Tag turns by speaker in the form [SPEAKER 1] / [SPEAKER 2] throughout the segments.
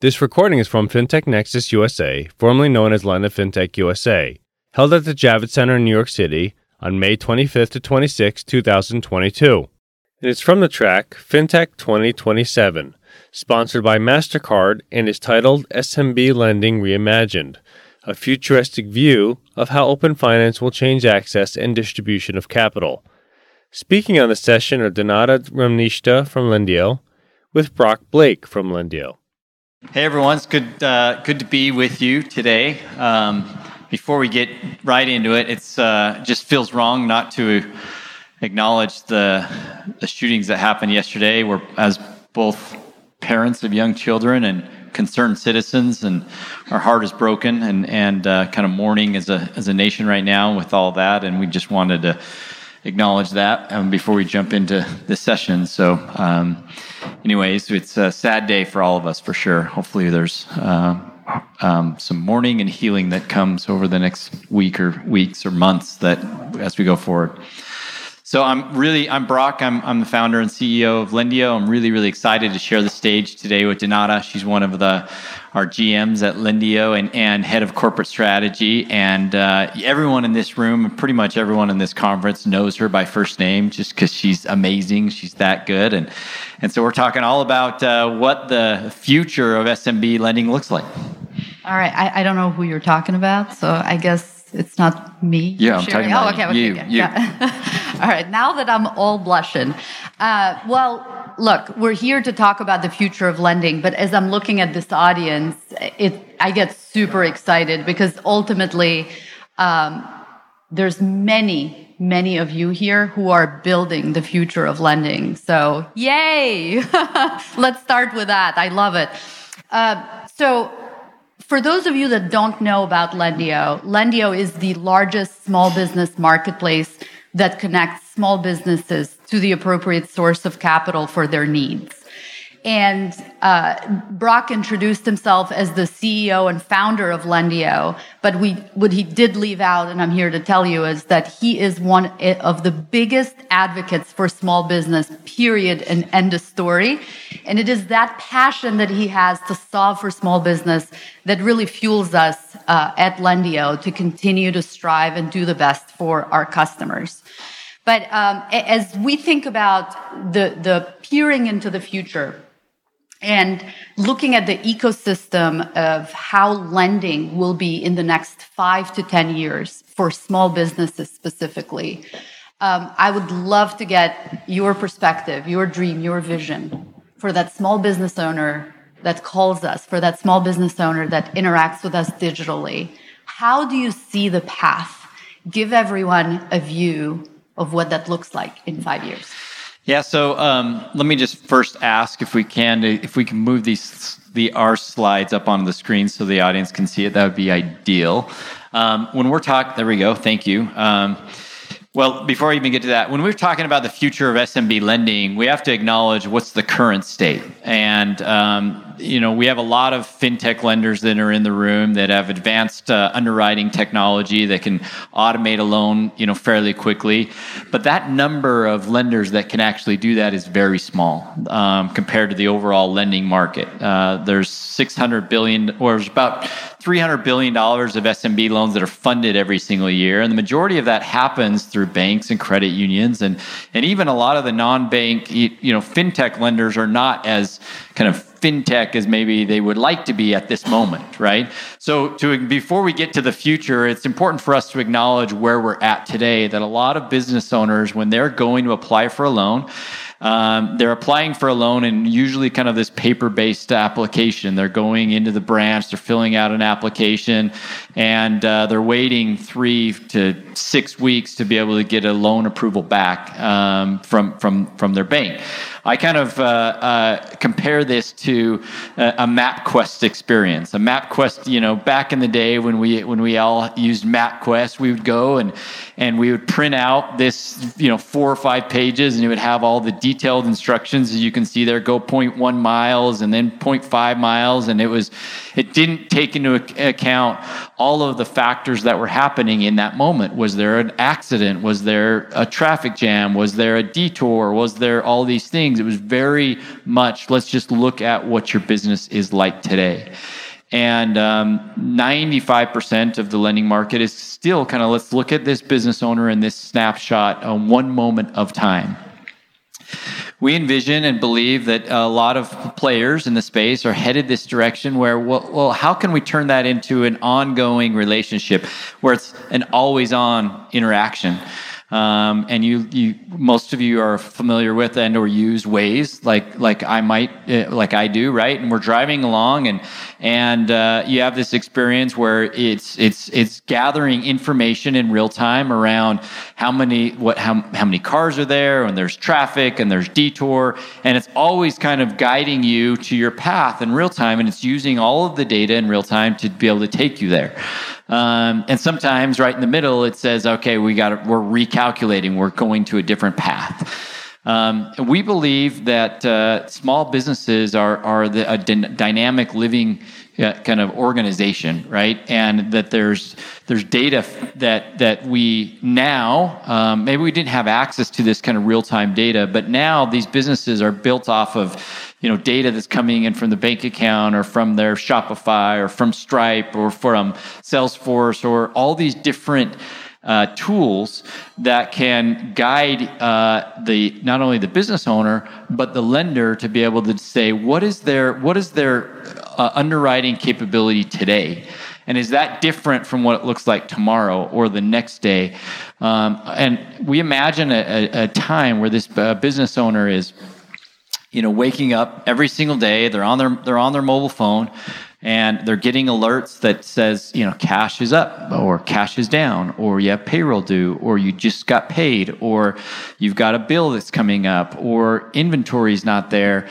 [SPEAKER 1] This recording is from FinTech Nexus USA, formerly known as LendIt FinTech USA, held at the Javits Center in New York City on May 25th to 26, 2022. And It is from the track FinTech 2027, sponsored by MasterCard and is titled SMB Lending Reimagined, a futuristic view of how open finance will change access and distribution of capital. Speaking on the session are Denada Remnishta from Lendio with Brock Blake from Lendio.
[SPEAKER 2] Hey everyone, it's good uh, good to be with you today. Um, before we get right into it, it's uh, just feels wrong not to acknowledge the the shootings that happened yesterday. We're as both parents of young children and concerned citizens, and our heart is broken and and uh, kind of mourning as a as a nation right now with all that. And we just wanted to acknowledge that um, before we jump into the session. So. Um, anyways, it's a sad day for all of us for sure. Hopefully, there's uh, um, some mourning and healing that comes over the next week or weeks or months that as we go forward. So I'm really I'm Brock. I'm I'm the founder and CEO of Lendio. I'm really really excited to share the stage today with Denada. She's one of the our GMs at Lendio and and head of corporate strategy. And uh, everyone in this room, and pretty much everyone in this conference, knows her by first name just because she's amazing. She's that good. And and so we're talking all about uh, what the future of SMB lending looks like.
[SPEAKER 3] All right. I, I don't know who you're talking about, so I guess it's not me.
[SPEAKER 2] Yeah, I'm talking about oh, okay, you. Okay, you.
[SPEAKER 3] Yeah. all right, now that I'm all blushing. Uh, well, look, we're here to talk about the future of lending, but as I'm looking at this audience, it I get super excited because ultimately, um, there's many, many of you here who are building the future of lending. So, yay! Let's start with that. I love it. Uh, so for those of you that don't know about Lendio, Lendio is the largest small business marketplace that connects small businesses to the appropriate source of capital for their needs. And uh, Brock introduced himself as the CEO and founder of Lendio. But we, what he did leave out, and I'm here to tell you, is that he is one of the biggest advocates for small business, period, and end of story. And it is that passion that he has to solve for small business that really fuels us uh, at Lendio to continue to strive and do the best for our customers. But um, as we think about the, the peering into the future, and looking at the ecosystem of how lending will be in the next five to 10 years for small businesses specifically. Um, I would love to get your perspective, your dream, your vision for that small business owner that calls us, for that small business owner that interacts with us digitally. How do you see the path? Give everyone a view of what that looks like in five years.
[SPEAKER 2] Yeah, so um, let me just first ask if we can if we can move these the R slides up on the screen so the audience can see it. That would be ideal. Um, when we're talking, there we go. Thank you. Um, well, before I even get to that, when we're talking about the future of SMB lending, we have to acknowledge what's the current state. And, um, you know, we have a lot of fintech lenders that are in the room that have advanced uh, underwriting technology that can automate a loan, you know, fairly quickly. But that number of lenders that can actually do that is very small um, compared to the overall lending market. Uh, there's 600 billion, or there's about $300 billion of SMB loans that are funded every single year. And the majority of that happens through banks and credit unions. And, and even a lot of the non bank, you know, fintech lenders are not as kind of fintech as maybe they would like to be at this moment, right? So to before we get to the future, it's important for us to acknowledge where we're at today that a lot of business owners when they're going to apply for a loan, um, they're applying for a loan and usually kind of this paper based application. They're going into the branch, they're filling out an application, and uh, they're waiting three to six weeks to be able to get a loan approval back um, from, from, from their bank. I kind of uh, uh, compare this to a, a MapQuest experience. A MapQuest, you know, back in the day when we when we all used MapQuest, we would go and and we would print out this, you know, four or five pages, and it would have all the detailed instructions. As you can see there, go 0.1 miles and then 0.5 miles, and it was, it didn't take into account all of the factors that were happening in that moment. Was there an accident? Was there a traffic jam? Was there a detour? Was there all these things? It was very much let's just look at what your business is like today. And um, 95% of the lending market is still kind of let's look at this business owner in this snapshot on one moment of time. We envision and believe that a lot of players in the space are headed this direction where, well, well how can we turn that into an ongoing relationship where it's an always on interaction? Um, and you, you, most of you are familiar with and or use Waze, like like I might, uh, like I do, right? And we're driving along, and and uh, you have this experience where it's it's it's gathering information in real time around how many what how how many cars are there, and there's traffic, and there's detour, and it's always kind of guiding you to your path in real time, and it's using all of the data in real time to be able to take you there. Um, and sometimes right in the middle, it says, okay, we got we're recalculating, we're going to a different path. Um, we believe that uh, small businesses are, are the, a d- dynamic living uh, kind of organization, right? And that there's there's data that that we now um, maybe we didn't have access to this kind of real time data, but now these businesses are built off of you know data that's coming in from the bank account or from their Shopify or from Stripe or from Salesforce or all these different uh, tools that can guide uh, the not only the business owner but the lender to be able to say what is their what is their uh, underwriting capability today? And is that different from what it looks like tomorrow or the next day? Um, and we imagine a, a, time where this uh, business owner is you know, waking up every single day. They're on their they're on their mobile phone, and they're getting alerts that says, you know, cash is up, or cash is down, or you have payroll due, or you just got paid, or you've got a bill that's coming up, or inventory is not there,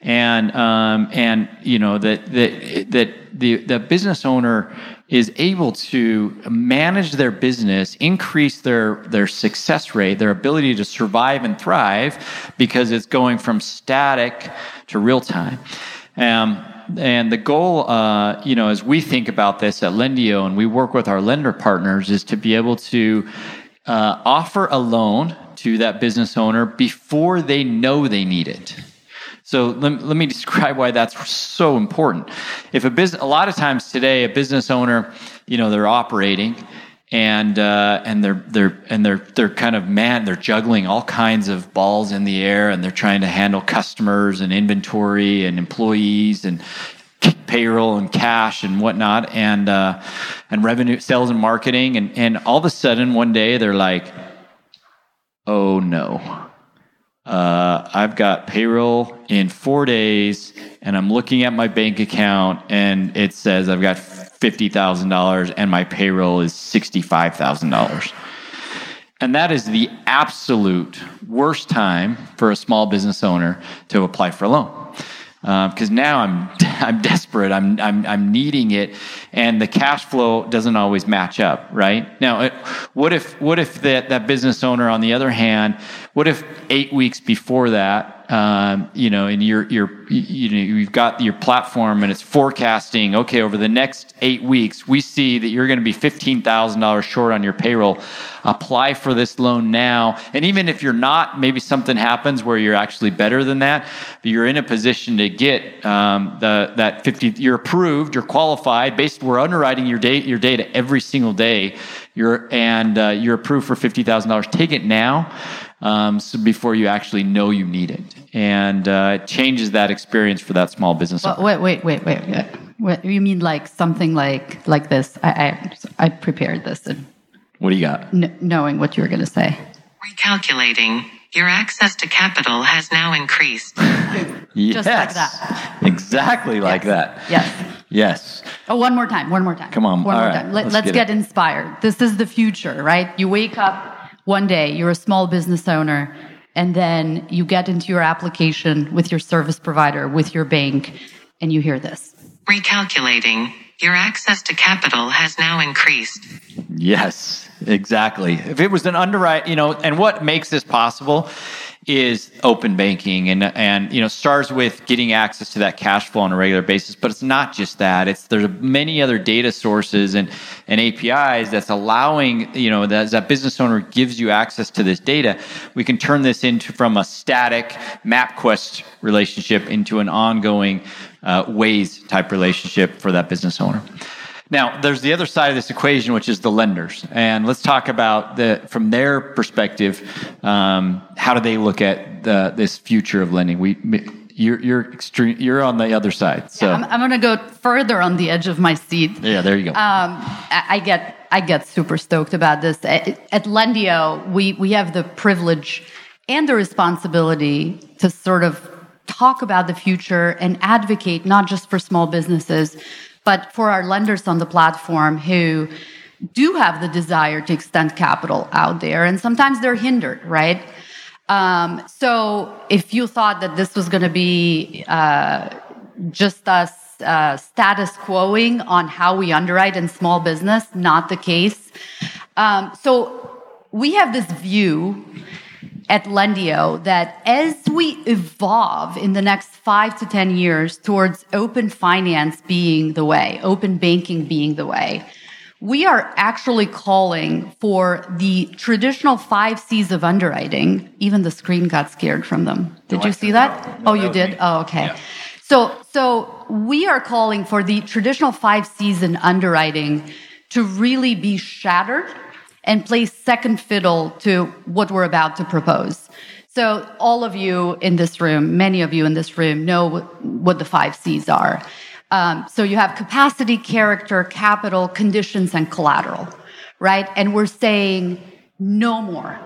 [SPEAKER 2] and um, and you know that that that the the business owner is able to manage their business, increase their, their success rate, their ability to survive and thrive because it's going from static to real time. Um, and the goal, uh, you know, as we think about this at Lendio and we work with our lender partners, is to be able to uh, offer a loan to that business owner before they know they need it. So let, let me describe why that's so important. If a business, a lot of times today, a business owner, you know, they're operating and uh, and they're they're and they're they're kind of man they're juggling all kinds of balls in the air and they're trying to handle customers and inventory and employees and payroll and cash and whatnot and uh, and revenue sales and marketing and and all of a sudden one day they're like oh no uh, I've got payroll in four days, and I'm looking at my bank account, and it says I've got $50,000 and my payroll is $65,000. And that is the absolute worst time for a small business owner to apply for a loan. Because uh, now I'm, I'm desperate, I'm, I'm, I'm needing it, and the cash flow doesn't always match up, right? Now, it, what if, what if that, that business owner, on the other hand, what if eight weeks before that, um, you know, and you're, you're, you know, you've got your platform and it's forecasting, okay, over the next eight weeks, we see that you're going to be $15,000 short on your payroll. Apply for this loan now. And even if you're not, maybe something happens where you're actually better than that, but you're in a position to get um, the, that 50, you're approved, you're qualified. Based, we're underwriting your, data, your data every single day. You're, and uh, you're approved for $50,000. Take it now um, so before you actually know you need it. And uh, it changes that experience for that small business.
[SPEAKER 3] Well, wait, wait, wait, wait, wait. What, you mean like something like like this? I I, I prepared this and.
[SPEAKER 2] What do you got?
[SPEAKER 3] N- knowing what you were going to say.
[SPEAKER 4] Recalculating. Your access to capital has now increased.
[SPEAKER 2] yes.
[SPEAKER 3] Just like that.
[SPEAKER 2] Exactly yes. like that.
[SPEAKER 3] Yes.
[SPEAKER 2] Yes.
[SPEAKER 3] Oh, one more time. One more time.
[SPEAKER 2] Come on.
[SPEAKER 3] One
[SPEAKER 2] All
[SPEAKER 3] more
[SPEAKER 2] right.
[SPEAKER 3] time. Let,
[SPEAKER 2] us
[SPEAKER 3] get, get inspired. This is the future, right? You wake up one day you're a small business owner and then you get into your application with your service provider, with your bank, and you hear this.
[SPEAKER 4] Recalculating. Your access to capital has now increased.
[SPEAKER 2] Yes, exactly. If it was an underwrite, you know, and what makes this possible is open banking and and you know starts with getting access to that cash flow on a regular basis but it's not just that. It's there's many other data sources and and APIs that's allowing you know that that business owner gives you access to this data. We can turn this into from a static MapQuest relationship into an ongoing uh, Waze type relationship for that business owner now, there's the other side of this equation, which is the lenders, and let's talk about the from their perspective. Um, how do they look at the, this future of lending? We, you're you're extreme. You're on the other side. So
[SPEAKER 3] yeah, I'm, I'm going to go further on the edge of my seat.
[SPEAKER 2] Yeah, there you go. Um,
[SPEAKER 3] I, I get I get super stoked about this. At, at Lendio, we we have the privilege and the responsibility to sort of talk about the future and advocate not just for small businesses but for our lenders on the platform who do have the desire to extend capital out there, and sometimes they're hindered, right? Um, so if you thought that this was going to be uh, just us uh, status quoing on how we underwrite in small business, not the case. Um, so we have this view at Lendio that as we evolve in the next five to 10 years towards open finance being the way, open banking being the way, we are actually calling for the traditional five C's of underwriting. Even the screen got scared from them. Did no, you see that? No, oh, you did? Me. Oh, okay. Yeah. So, so we are calling for the traditional five C's in underwriting to really be shattered and play second fiddle to what we're about to propose. So, all of you in this room, many of you in this room, know what the five C's are. Um, so, you have capacity, character, capital, conditions, and collateral, right? And we're saying no more.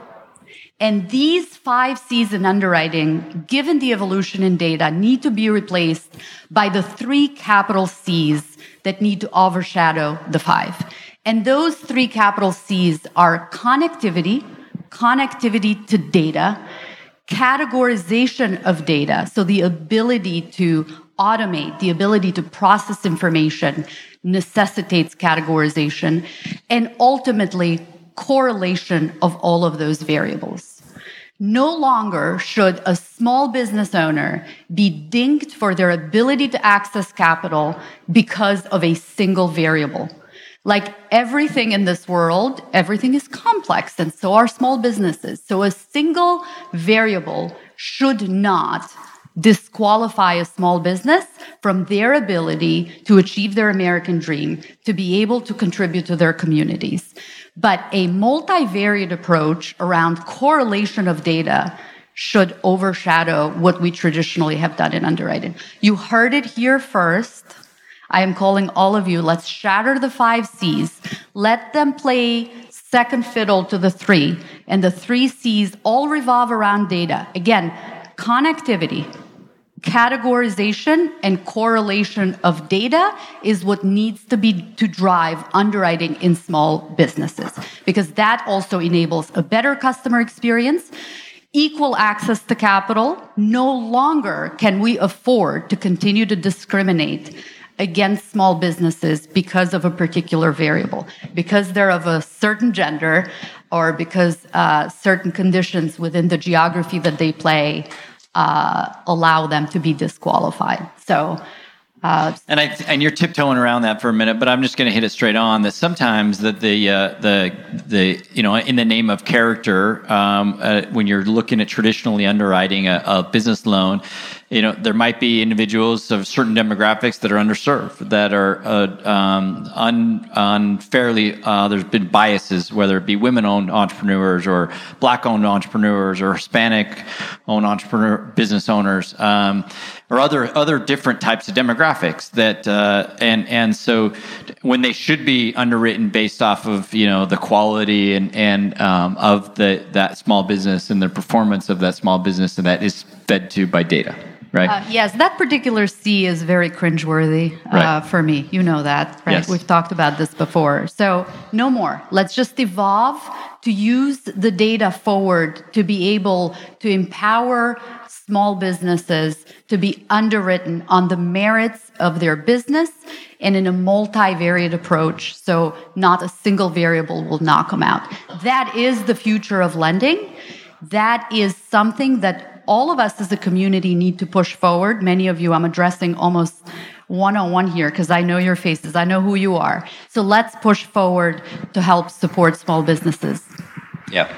[SPEAKER 3] And these five C's in underwriting, given the evolution in data, need to be replaced by the three capital C's that need to overshadow the five. And those three capital C's are connectivity, connectivity to data, categorization of data, so the ability to automate, the ability to process information necessitates categorization, and ultimately correlation of all of those variables. No longer should a small business owner be dinged for their ability to access capital because of a single variable. Like everything in this world, everything is complex, and so are small businesses. So a single variable should not disqualify a small business from their ability to achieve their American dream, to be able to contribute to their communities. But a multivariate approach around correlation of data should overshadow what we traditionally have done in underwriting. You heard it here first. I am calling all of you, let's shatter the five C's. Let them play second fiddle to the three. And the three C's all revolve around data. Again, connectivity, categorization, and correlation of data is what needs to be to drive underwriting in small businesses. Because that also enables a better customer experience equal access to capital, no longer can we afford to continue to discriminate against small businesses because of a particular variable, because they're of a certain gender or because uh, certain conditions within the geography that they play uh, allow them to be disqualified. So,
[SPEAKER 2] uh, and I and you're tiptoeing around that for a minute, but I'm just going to hit it straight on. That sometimes that the uh, the the you know in the name of character, um, uh, when you're looking at traditionally underwriting a, a business loan, you know there might be individuals of certain demographics that are underserved that are uh, um, un, unfairly uh, there's been biases whether it be women-owned entrepreneurs or black-owned entrepreneurs or hispanic-owned entrepreneur business owners um, or other other different types of demographics that uh, and and so when they should be underwritten based off of you know the quality and and um, of the that small business and the performance of that small business and that is fed to by data right? Uh,
[SPEAKER 3] yes, that particular C is very cringeworthy uh, right. for me. You know that, right? Yes. We've talked about this before. So no more. Let's just evolve to use the data forward to be able to empower small businesses to be underwritten on the merits of their business and in a multivariate approach. So not a single variable will knock them out. That is the future of lending that is something that all of us as a community need to push forward. Many of you I'm addressing almost one on one here because I know your faces, I know who you are. So let's push forward to help support small businesses.
[SPEAKER 2] Yeah.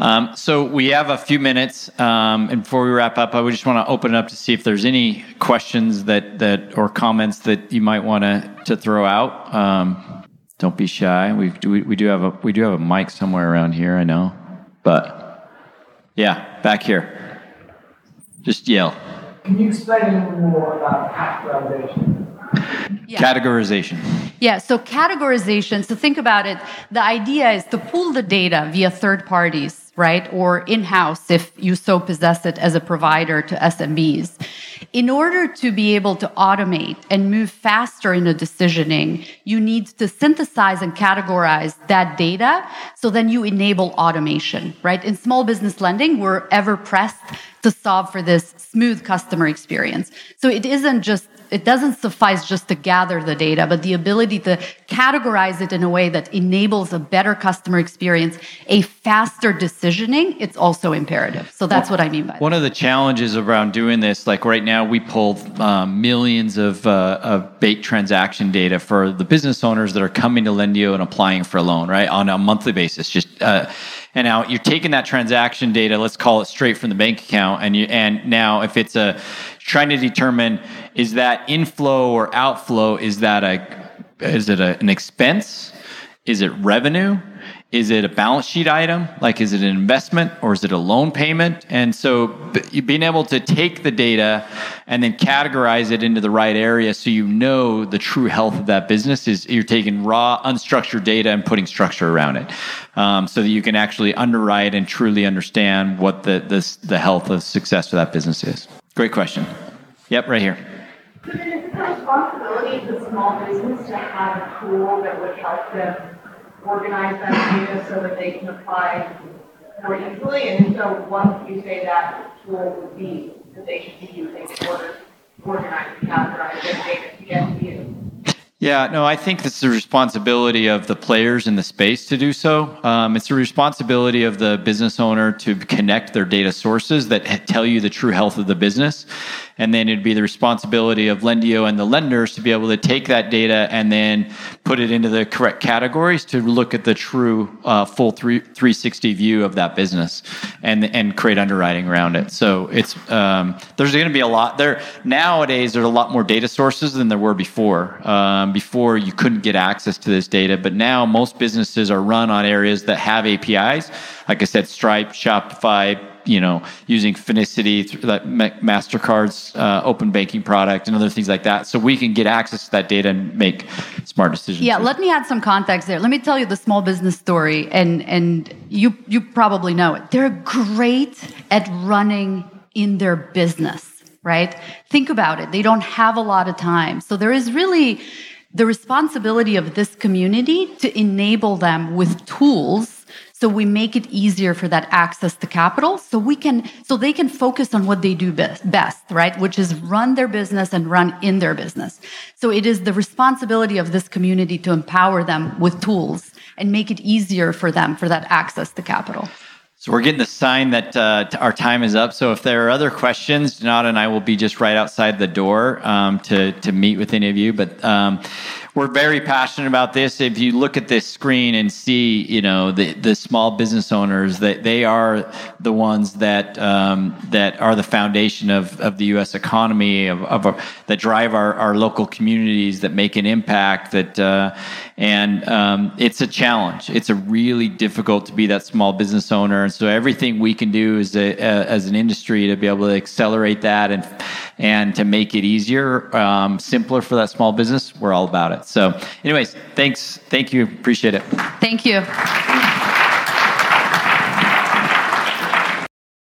[SPEAKER 2] Um, so we have a few minutes, um, and before we wrap up, I would just want to open it up to see if there's any questions that that or comments that you might want to to throw out. Um, don't be shy. We do we, we do have a we do have a mic somewhere around here. I know, but yeah, back here. Just yell.
[SPEAKER 5] Can you explain a little more about categorization?
[SPEAKER 3] Yeah.
[SPEAKER 2] Categorization.
[SPEAKER 3] Yeah, so categorization, so think about it. The idea is to pull the data via third parties, right? Or in house if you so possess it as a provider to SMBs. In order to be able to automate and move faster in the decisioning, you need to synthesize and categorize that data so then you enable automation, right? In small business lending, we're ever pressed to solve for this smooth customer experience. So it isn't just it doesn't suffice just to gather the data, but the ability to categorize it in a way that enables a better customer experience, a faster decisioning, it's also imperative. So that's what I mean by that.
[SPEAKER 2] One of the challenges around doing this, like right now, we pull um, millions of, uh, of baked transaction data for the business owners that are coming to Lendio and applying for a loan, right, on a monthly basis. Just uh, and now you're taking that transaction data, let's call it straight from the bank account, and you and now if it's a trying to determine is that inflow or outflow, is that a is it a, an expense? Is it revenue? Is it a balance sheet item? Like, is it an investment or is it a loan payment? And so, being able to take the data and then categorize it into the right area so you know the true health of that business is you're taking raw, unstructured data and putting structure around it um, so that you can actually underwrite and truly understand what the, the, the health of success for that business is. Great question. Yep, right here.
[SPEAKER 6] Is it the responsibility of the small business to have a tool that would help them organize that data so that they can apply more easily? And so what you say that tool would be that they should be using in order to organize and categorize their data to get to you?
[SPEAKER 2] Yeah, no, I think it's the responsibility of the players in the space to do so. Um, it's the responsibility of the business owner to connect their data sources that tell you the true health of the business. And then it'd be the responsibility of Lendio and the lenders to be able to take that data and then put it into the correct categories to look at the true uh, full three, 360 view of that business and, and create underwriting around it. So it's um, there's going to be a lot there. Nowadays, there's a lot more data sources than there were before. Um, before, you couldn't get access to this data, but now most businesses are run on areas that have APIs. Like I said, Stripe, Shopify, you know, using Finicity, that Mastercard's uh, open banking product, and other things like that, so we can get access to that data and make smart decisions.
[SPEAKER 3] Yeah, let me add some context there. Let me tell you the small business story, and and you you probably know it. They're great at running in their business, right? Think about it. They don't have a lot of time, so there is really the responsibility of this community to enable them with tools so we make it easier for that access to capital so we can so they can focus on what they do best, best right which is run their business and run in their business so it is the responsibility of this community to empower them with tools and make it easier for them for that access to capital
[SPEAKER 2] so we're getting the sign that uh, our time is up. So if there are other questions, Denada and I will be just right outside the door um, to to meet with any of you. But um, we're very passionate about this. If you look at this screen and see, you know, the, the small business owners, that they are the ones that um, that are the foundation of, of the U.S. economy, of, of our, that drive our, our local communities, that make an impact. That uh, and um, it's a challenge. It's a really difficult to be that small business owner, and so everything we can do as a, as an industry to be able to accelerate that and and to make it easier, um, simpler for that small business, we're all about it. So, anyways, thanks. Thank you. Appreciate it.
[SPEAKER 3] Thank you.